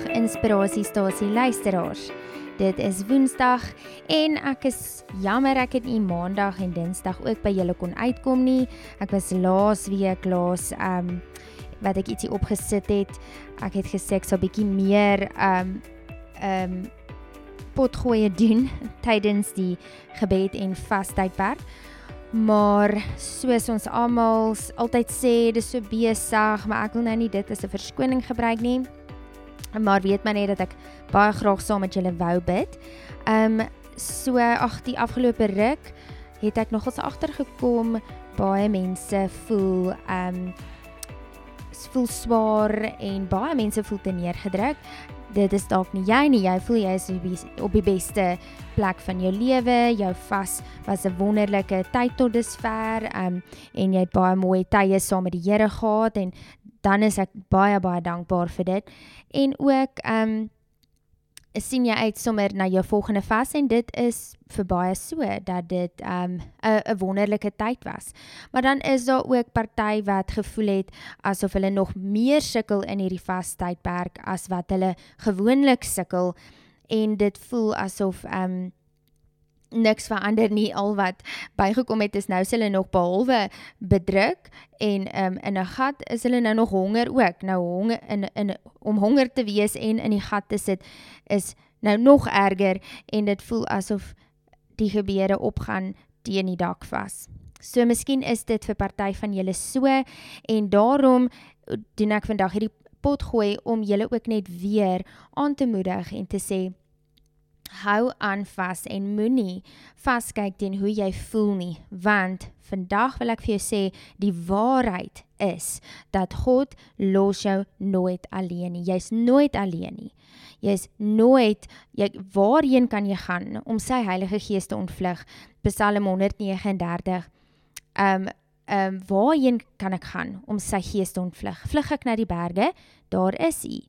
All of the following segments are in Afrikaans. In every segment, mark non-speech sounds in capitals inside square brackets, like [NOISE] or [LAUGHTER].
Dag inspirasiestasie luisteraars. Dit is Woensdag en ek is jammer ek het nie Maandag en Dinsdag ook by julle kon uitkom nie. Ek was laas week laas ehm um, wat ek ietsie opgesit het. Ek het gesê ek sou bietjie meer ehm um, ehm um, potgoeie doen [LAUGHS] tydens die gebed en vastydperk. Maar soos ons almal altyd sê, dis so besig, maar ek wil nou nie dit as 'n verskoning gebruik nie. Maar weet my net dat ek baie graag saam met julle wou bid. Ehm um, so ag die afgelope ruk het ek nogals agtergekom baie mense voel ehm um, voel swaar en baie mense voel te neergedruk dit is dalk nie jy nie. Jy voel jy is op die beste plek van jou lewe. Jou vas was 'n wonderlike tyd tot dusver. Um en jy het baie mooi tye saam met die Here gehad en dan is ek baie baie dankbaar vir dit. En ook um sien jy uit sommer na jou volgende vas en dit is vir baie so dat dit 'n um, 'n wonderlike tyd was. Maar dan is daar ook party wat gevoel het asof hulle nog meer sukkel in hierdie vastydperk as wat hulle gewoonlik sukkel en dit voel asof um niks verander nie al wat bygekom het is nou is hulle nog behalwe bedruk en um, in 'n gat is hulle nou nog honger ook nou honger in in om honger te wees en in die gat te sit is nou nog erger en dit voel asof die gebeure opgaan teen die dak vas. So miskien is dit vir party van julle so en daarom doen ek vandag hierdie pot gooi om julle ook net weer aan te moedig en te sê hou aan vas en moenie vaskyk teen hoe jy voel nie want vandag wil ek vir jou sê die waarheid is dat God los jou nooit alleen nie. Jy's nooit alleen nie. Jy's nooit jy waarheen kan jy gaan om sy Heilige Gees te ontvlug? Psalm 139 um um waarheen kan ek gaan om sy gees te ontvlug? Vlug ek na die berge? Daar is hy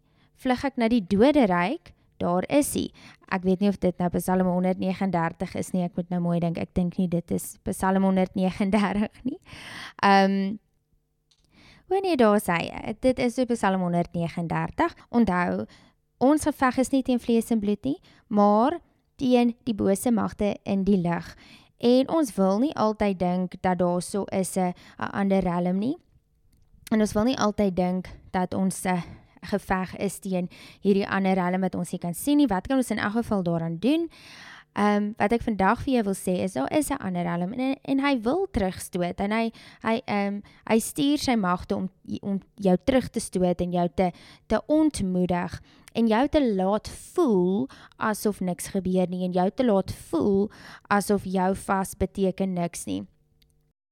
vlug ek na die doderyk daar is hy. Ek weet nie of dit nou Psalm 139 is nie. Ek moet nou mooi dink. Ek dink nie dit is Psalm 139 nie. Ehm um, Wanneer daar sê dit is op Psalm 139. Onthou, ons geveg is nie teen vlees en bloed nie, maar teen die bose magte in die lig. En ons wil nie altyd dink dat daar so is 'n ander riem nie. En ons wil nie altyd dink dat ons 'n geveg is teen hierdie ander helm wat ons nie kan sien nie. Wat kan ons in elk geval daaraan doen? Ehm um, wat ek vandag vir jou wil sê is daar is 'n ander helm en en hy wil terugstoot en hy hy ehm um, hy stuur sy magte om om jou terug te stoot en jou te te ontmoedig en jou te laat voel asof niks gebeur nie en jou te laat voel asof jou vas beteken niks nie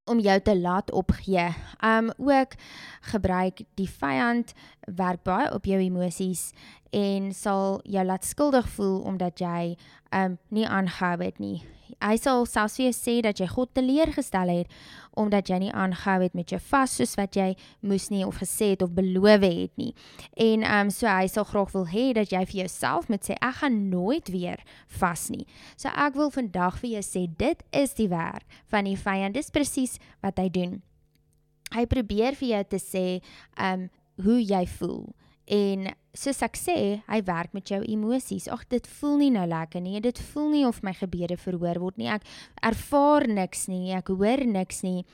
om jou te laat opgee. Um ook gebruik die vyand werk baie op jou emosies en sal jou laat skuldig voel omdat jy um nie aangehou het nie. Hy sal selfs vir jou sê dat jy God teleurgestel het omdat jy nie aangehou het met jou vas soos wat jy moes nie of gesê het of beloof het nie. En um so hy sal graag wil hê dat jy vir jouself moet sê ek gaan nooit weer vas nie. So ek wil vandag vir jou sê dit is die werk van die vyand. Dis presies wat hy doen. Hy probeer vir jou te sê um hoe jy voel En soos ek sê, hy werk met jou emosies. Ag, dit voel nie nou lekker nie. Dit voel nie of my gebede verhoor word nie. Ek ervaar niks nie. Ek hoor niks nie.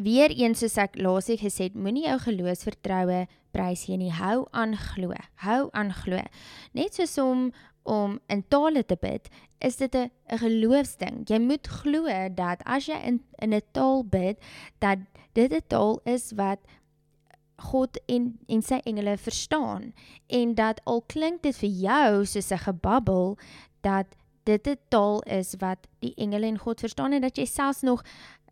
Weereens soos ek laasig gesê het, moenie jou geloofsvertroue prys hier nie. Hou aan glo. Hou aan glo. Net soos om om in tale te bid, is dit 'n geloofsding. Jy moet glo dat as jy in 'n taal bid, dat dit 'n taal is wat God en en sy engele verstaan en dat al klink dit vir jou soos 'n gebabbel dat dit 'n taal is wat die engele en God verstaan en dat jy selfs nog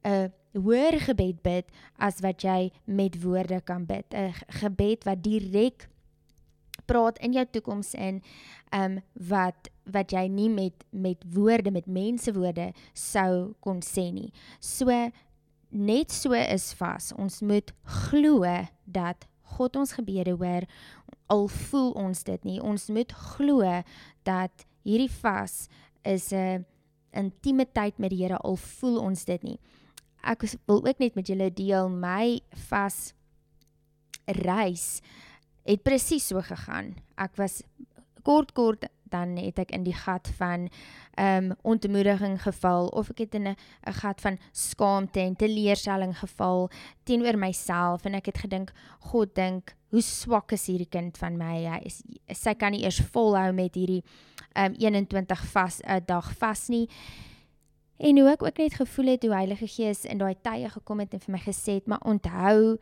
'n hoër gebed bid as wat jy met woorde kan bid 'n gebed wat direk praat in jou toekoms in um, wat wat jy nie met met woorde met mense woorde sou kon sê nie. So net so is vas. Ons moet glo dat God ons gebede hoor al voel ons dit nie. Ons moet glo dat hierdie vas is 'n intieme tyd met die Here al voel ons dit nie. Ek wil ook net met julle deel my vas reis het presies so gegaan. Ek was kort kort dan het ek in die gat van ehm um, ontmoediging geval of ek het in 'n gat van skaamte en teleurstelling geval teenoor myself en ek het gedink God dink hoe swak is hierdie kind van my? Hy is sy kan nie eers volhou met hierdie ehm um, 21 vas 'n dag vas nie. En hoe ek ook net gevoel het hoe Heilige Gees in daai tye gekom het en vir my gesê het maar onthou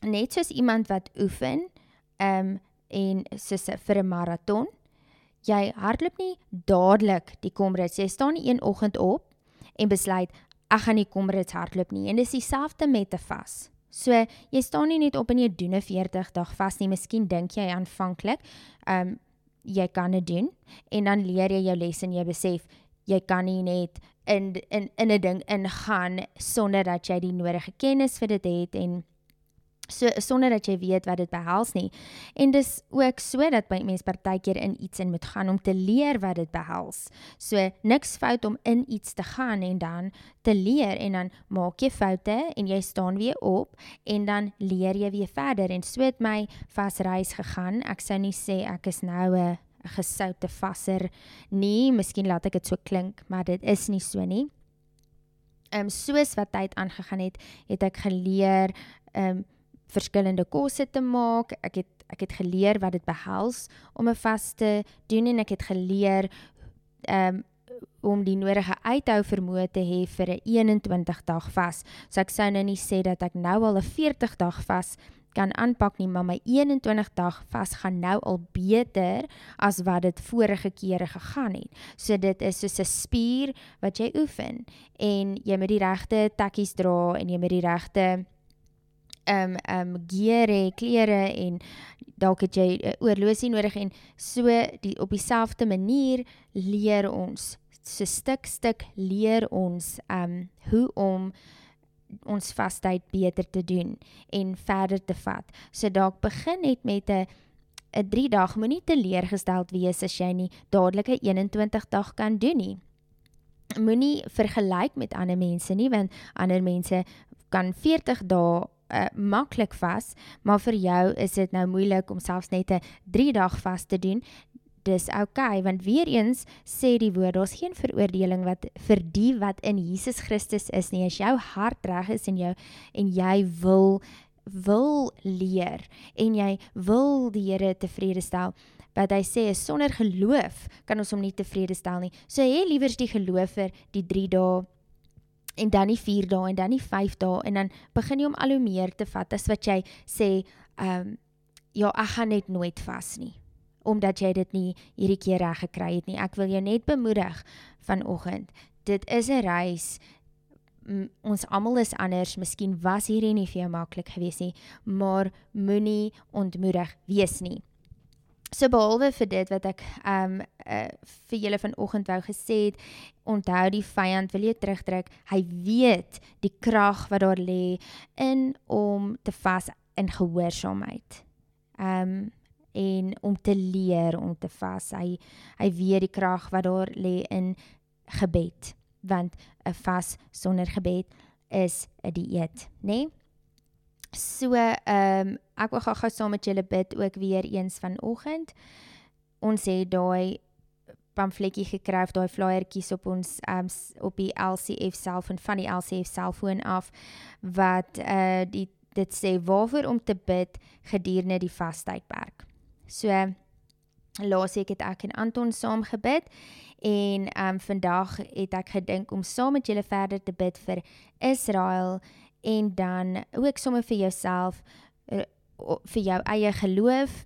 net soos iemand wat oefen ehm um, en soos vir 'n maraton jy hardloop nie dadelik die komrits. Jy staan nie een oggend op en besluit ek gaan nie komrits hardloop nie. En dis dieselfde met 'n vas. So jy staan nie net op en jy doen 'n 40 dag vas nie. Miskien dink jy aanvanklik, ehm um, jy kan dit doen en dan leer jy jou les en jy besef jy kan nie net in in in 'n ding ingaan sonder dat jy die nodige kennis vir dit het en so sonder dat jy weet wat dit behels nie. En dis ook sodat baie mense partykeer in iets in moet gaan om te leer wat dit behels. So niks fout om in iets te gaan en dan te leer en dan maak jy foute en jy staan weer op en dan leer jy weer verder en so het my vasreis gegaan. Ek sou nie sê ek is nou 'n gesoute vasser nie. Miskien laat ek dit so klink, maar dit is nie so nie. Ehm um, soos wat tyd aangegaan het, het ek geleer ehm um, verskillende kosse te maak. Ek het ek het geleer wat dit behels om 'n vas te doen en ek het geleer um om die nodige uithou vermoë te hê vir 'n 21 dag vas. So ek sou nou nie sê dat ek nou al 'n 40 dag vas kan aanpak nie, maar my 21 dag vas gaan nou al beter as wat dit vorige kere gegaan het. So dit is soos 'n spier wat jy oefen en jy moet die regte takkies dra en jy moet die regte um um gear hê, klere en dalk het jy 'n uh, oorlosie nodig en so die op dieselfde manier leer ons so stuk stuk leer ons um hoe om ons vastheid beter te doen en verder te vat. So dalk begin net met 'n 'n 3 dag moenie teleurgesteld wees as jy nie dadelik 'n 21 dag kan doen nie. Moenie vergelyk met ander mense nie want ander mense kan 40 dae uh, maklik vas, maar vir jou is dit nou moeilik om selfs net 'n 3 dag vas te doen. Dis oukei okay, want weer eens sê die woord daar's geen veroordeling wat vir die wat in Jesus Christus is nie. As jou hart reg is en jou en jy wil wil leer en jy wil die Here tevrede stel wat hy sê is sonder geloof kan ons hom nie tevrede stel nie. So hê liewers die geloof vir die 3 dae en dan die 4 dae en dan die 5 dae en dan begin jy om al hoe meer te vat as wat jy sê ehm um, ja ek gaan net nooit vas nie omdat jy dit nie hierdie keer reg gekry het nie. Ek wil jou net bemoedig vanoggend. Dit is 'n reis. Ons almal is anders. Miskien was hierdie nie vir jou maklik geweest nie maar moenie ontmoedig wees nie So behalwe vir dit wat ek um uh, vir julle vanoggend wou gesê het, onthou die vyand wil jou terugdruk. Hy weet die krag wat daar lê in om te vas in gehoorsaamheid. Um en om te leer om te vas. Hy hy weet die krag wat daar lê in gebed, want 'n vas sonder gebed is 'n dieet, né? Nee? So, ehm um, ek wil gou-gou saam met julle bid ook weer eens vanoggend. Ons het daai pamfletjie gekry daai flyertjies op ons um, op die LCF self en van die LCF selfoon af wat uh die dit sê waarvoor om te bid gedurende die vastydperk. So laasweek het ek en Anton saam gebid en um vandag het ek gedink om saam met julle verder te bid vir Israel en dan ook sommer vir jouself uh, vir jou eie geloof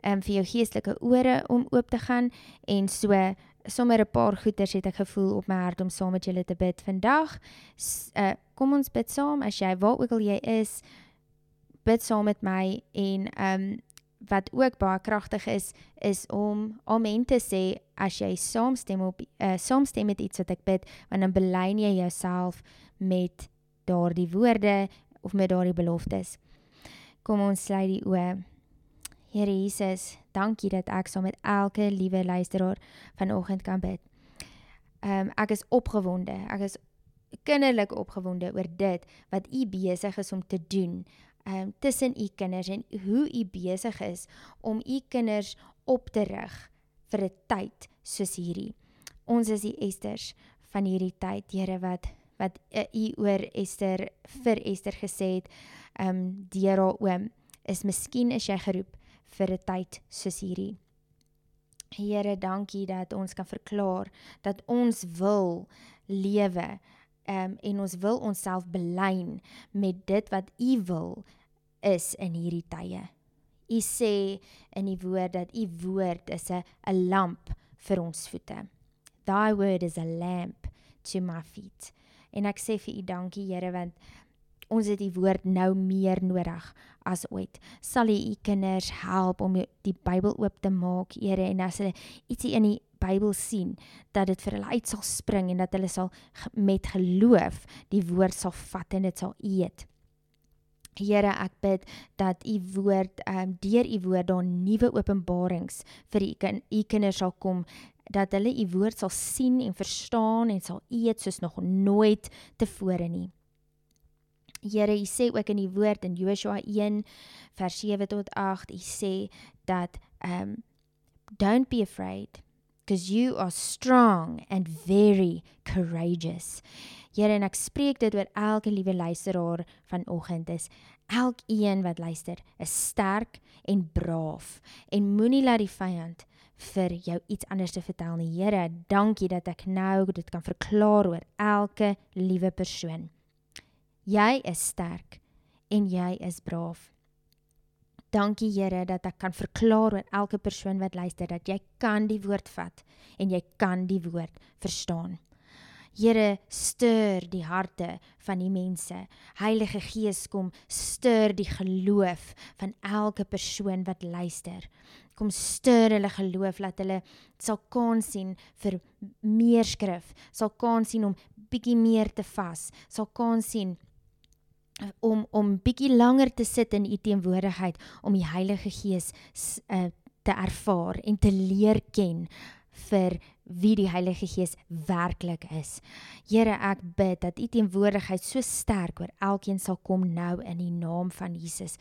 en um, vir jou geestelike ore om oop te gaan en so sommer 'n paar goeters het ek gevoel op my hart om saam met julle te bid vandag. Uh, kom ons bid saam as jy waar ook al jy is bid saam met my en ehm um, wat ook baie kragtig is is om amen te sê as jy saamstem op uh, saamstem met iets wat ek bid want dan belyn jy jouself met daardie woorde of met daardie beloftes. Kom ons sluit die oë. Here Jesus, dankie dat ek saam met elke liewe luisteraar vanoggend kan bid. Ehm um, ek is opgewonde. Ek is kinderlik opgewonde oor dit wat u besig is om te doen ehm um, tussen u kinders en hoe u besig is om u kinders op te rig vir 'n tyd soos hierdie. Ons is die Esters van hierdie tyd, Here wat wat u oor Ester vir Ester gesê het, ehm um, deur haar oom, is miskien is jy geroep vir 'n tyd soos hierdie. Here, dankie dat ons kan verklaar dat ons wil lewe um, en ons wil onsself belyn met dit wat U wil is in hierdie tye. U sê in die woord dat U woord is 'n 'n lamp vir ons voete. Thy word is a lamp to my feet. En ek sê vir U dankie Here want ons het die woord nou meer nodig as ooit. Sal U U kinders help om die Bybel oop te maak, Here, en as hulle ietsie in die Bybel sien dat dit vir hulle uit sal spring en dat hulle sal met geloof die woord sal vat en dit sal eet. Here, ek bid dat u woord ehm um, deur u woord daar nuwe openbarings vir u kind, u kinders sal kom dat hulle u woord sal sien en verstaan en sal eet soos nog nooit tevore nie. Here, u sê ook in die woord in Joshua 1 vers 7 tot 8, u sê dat um, don't be afraid because you are strong and very courageous. Here en ek spreek dit oor elke liewe luisteraar vanoggend is elkeen wat luister is sterk en braaf en moenie laat die vyand vir jou iets anders te vertel nie. Here, dankie dat ek nou dit kan verklaar oor elke liewe persoon. Jy is sterk en jy is braaf. Dankie Here dat ek kan verklaar aan elke persoon wat luister dat jy kan die woord vat en jy kan die woord verstaan. Here, stuur die harte van die mense. Heilige Gees kom, stuur die geloof van elke persoon wat luister. Kom stuur hulle geloof dat hulle sal kan sien vir meer skrif, sal kan sien om bietjie meer te vas, sal kan sien om om bietjie langer te sit in u teenwoordigheid om die Heilige Gees uh, te ervaar en te leer ken vir wie die Heilige Gees werklik is. Here, ek bid dat u teenwoordigheid so sterk oor elkeen sal kom nou in die naam van Jesus.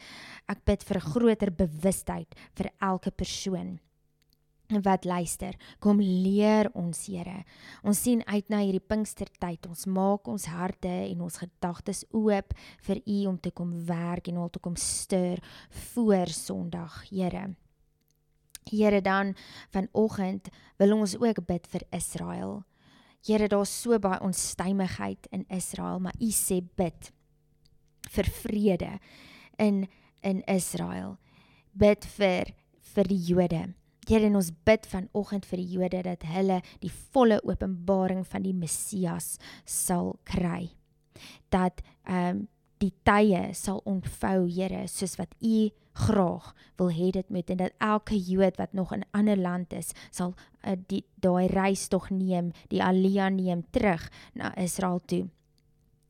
Ek bid vir 'n groter bewustheid vir elke persoon wat luister, kom leer ons Here. Ons sien uit na hierdie Pinkstertyd. Ons maak ons harte en ons gedagtes oop vir U om te kom werk en om te kom stuur voor Sondag, Here. Here dan vanoggend wil ons ook bid vir Israel. Here, daar's so baie onstuimigheid in Israel, maar U sê bid vir vrede in in Israel. Bid vir vir die Jode. Here en ons bid vanoggend vir die Jode dat hulle die volle openbaring van die Messias sal kry. Dat ehm um, die tye sal ontvou, Here, soos wat U graag wil hê dit moet en dat elke Jood wat nog in 'n ander land is, sal uh, die daai reis tog neem, die Alia neem terug na Israel toe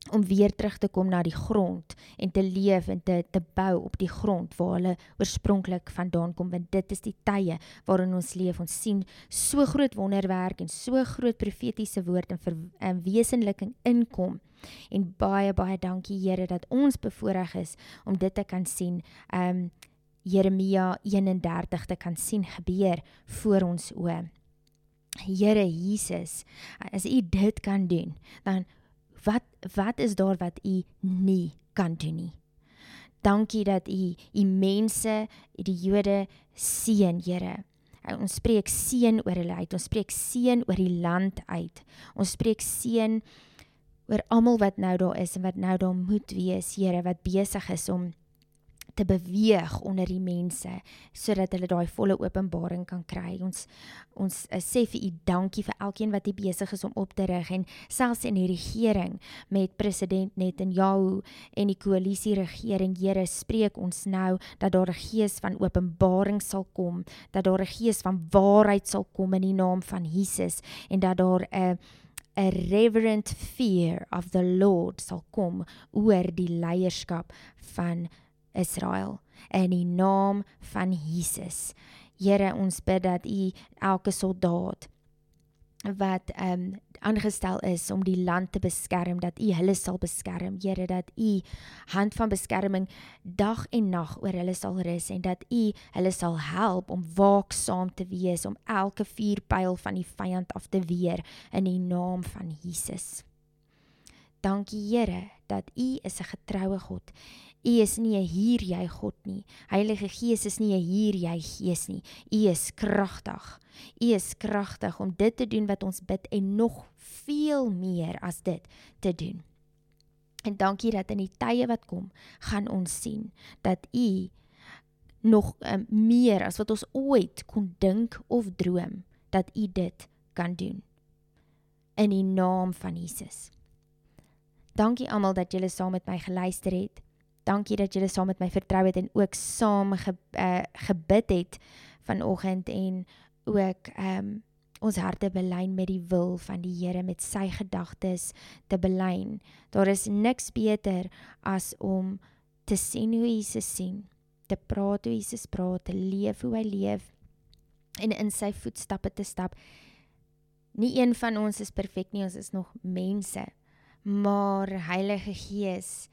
om weer terug te kom na die grond en te leef en te te bou op die grond waar hulle oorspronklik vandaan kom want dit is die tye waarin ons leef. Ons sien so groot wonderwerk en so groot profetiese woord en en wesenliking inkom. En baie baie dankie Here dat ons bevoorreg is om dit te kan sien um Jeremia 31 te kan sien gebeur voor ons oë. Here Jesus as u dit kan doen dan wat wat is daar wat u nie kan doen nie. Dankie dat u u mense, die Jode seën, Here. Ons spreek seën oor hulle uit. Ons spreek seën oor die land uit. Ons spreek seën oor almal wat nou daar is en wat nou daar moet wees, Here, wat besig is om te beweeg onder die mense sodat hulle daai volle openbaring kan kry. Ons ons uh, sê vir u dankie vir elkeen wat hier besig is om op te rig en selfs in die regering met president Netanyahu en die koalisie regering. Here, spreek ons nou dat daar 'n gees van openbaring sal kom, dat daar 'n gees van waarheid sal kom in die naam van Jesus en dat daar 'n uh, 'n reverent fear of the Lord sal kom oor die leierskap van Israel in die naam van Jesus. Here, ons bid dat U elke soldaat wat ehm um, aangestel is om die land te beskerm dat u hulle sal beskerm Here dat u hand van beskerming dag en nag oor hulle sal rus en dat u hulle sal help om waaksaam te wees om elke vuurpyl van die vyand af te weer in die naam van Jesus Dankie Here dat u is 'n getroue God U is nie 'n hier jy God nie. Heilige Gees is nie 'n hier jy Gees nie. U is kragtig. U is kragtig om dit te doen wat ons bid en nog veel meer as dit te doen. En dankie dat in die tye wat kom, gaan ons sien dat U nog um, meer as wat ons ooit kon dink of droom, dat U dit kan doen. In die naam van Jesus. Dankie almal dat julle saam met my geluister het. Dankie dat julle saam met my vertrou het en ook saam ge, uh, gebid het vanoggend en ook ehm um, ons harte belyn met die wil van die Here met sy gedagtes te belyn. Daar is niks beter as om te sien hoe Jesus sien, te praat hoe Jesus praat, te leef hoe hy leef en in sy voetstappe te stap. Nie een van ons is perfek nie, ons is nog mense. Maar Heilige Gees,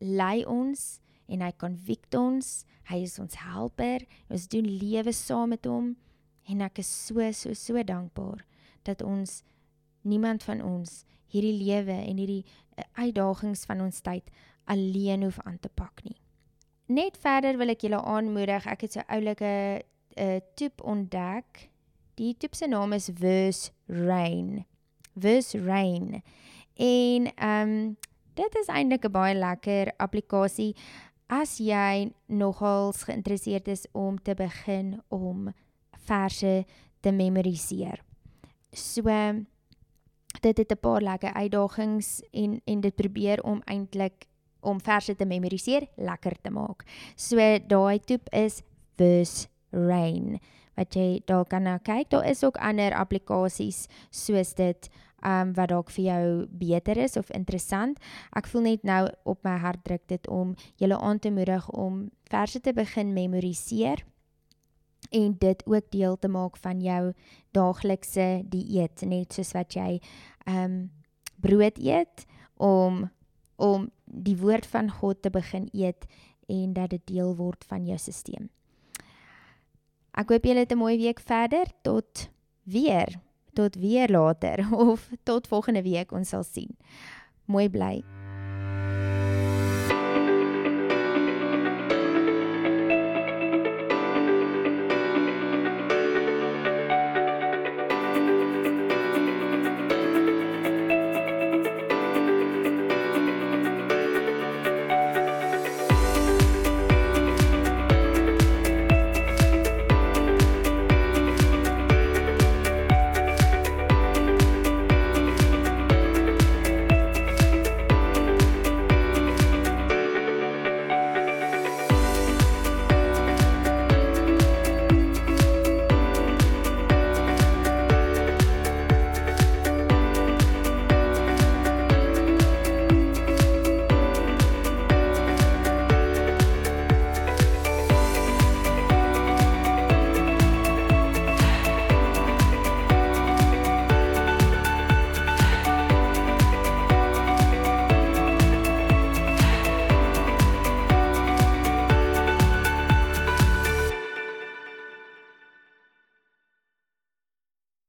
lei ons en hy konvikt ons. Hy is ons helper. Ons doen lewe saam met hom en ek is so so so dankbaar dat ons niemand van ons hierdie lewe en hierdie eh, uitdagings van ons tyd alleen hoef aan te pak nie. Net verder wil ek julle aanmoedig. Ek het so oulike 'n uh, eh, toep ontdek. Die toep se naam is Verse Rain. Verse Rain. En ehm um, Dit is eintlik 'n baie lekker applikasie as jy nogals geïnteresseerd is om te begin om verse te memoriseer. So dit het 'n paar lekker uitdagings en en dit probeer om eintlik om verse te memoriseer lekker te maak. So daai toep is Verse Rain wat jy daar kan nou kyk. Daar is ook ander applikasies soos dit um wat dalk vir jou beter is of interessant. Ek voel net nou op my hart druk dit om julle aan te moedig om verse te begin memoriseer en dit ook deel te maak van jou daaglikse dieet net soos wat jy um brood eet om om die woord van God te begin eet en dat dit deel word van jou stelsel. Ek hoop julle het 'n mooi week verder tot weer tot weer later [LAUGHS] of tot volgende week ons sal sien. Mooi bly.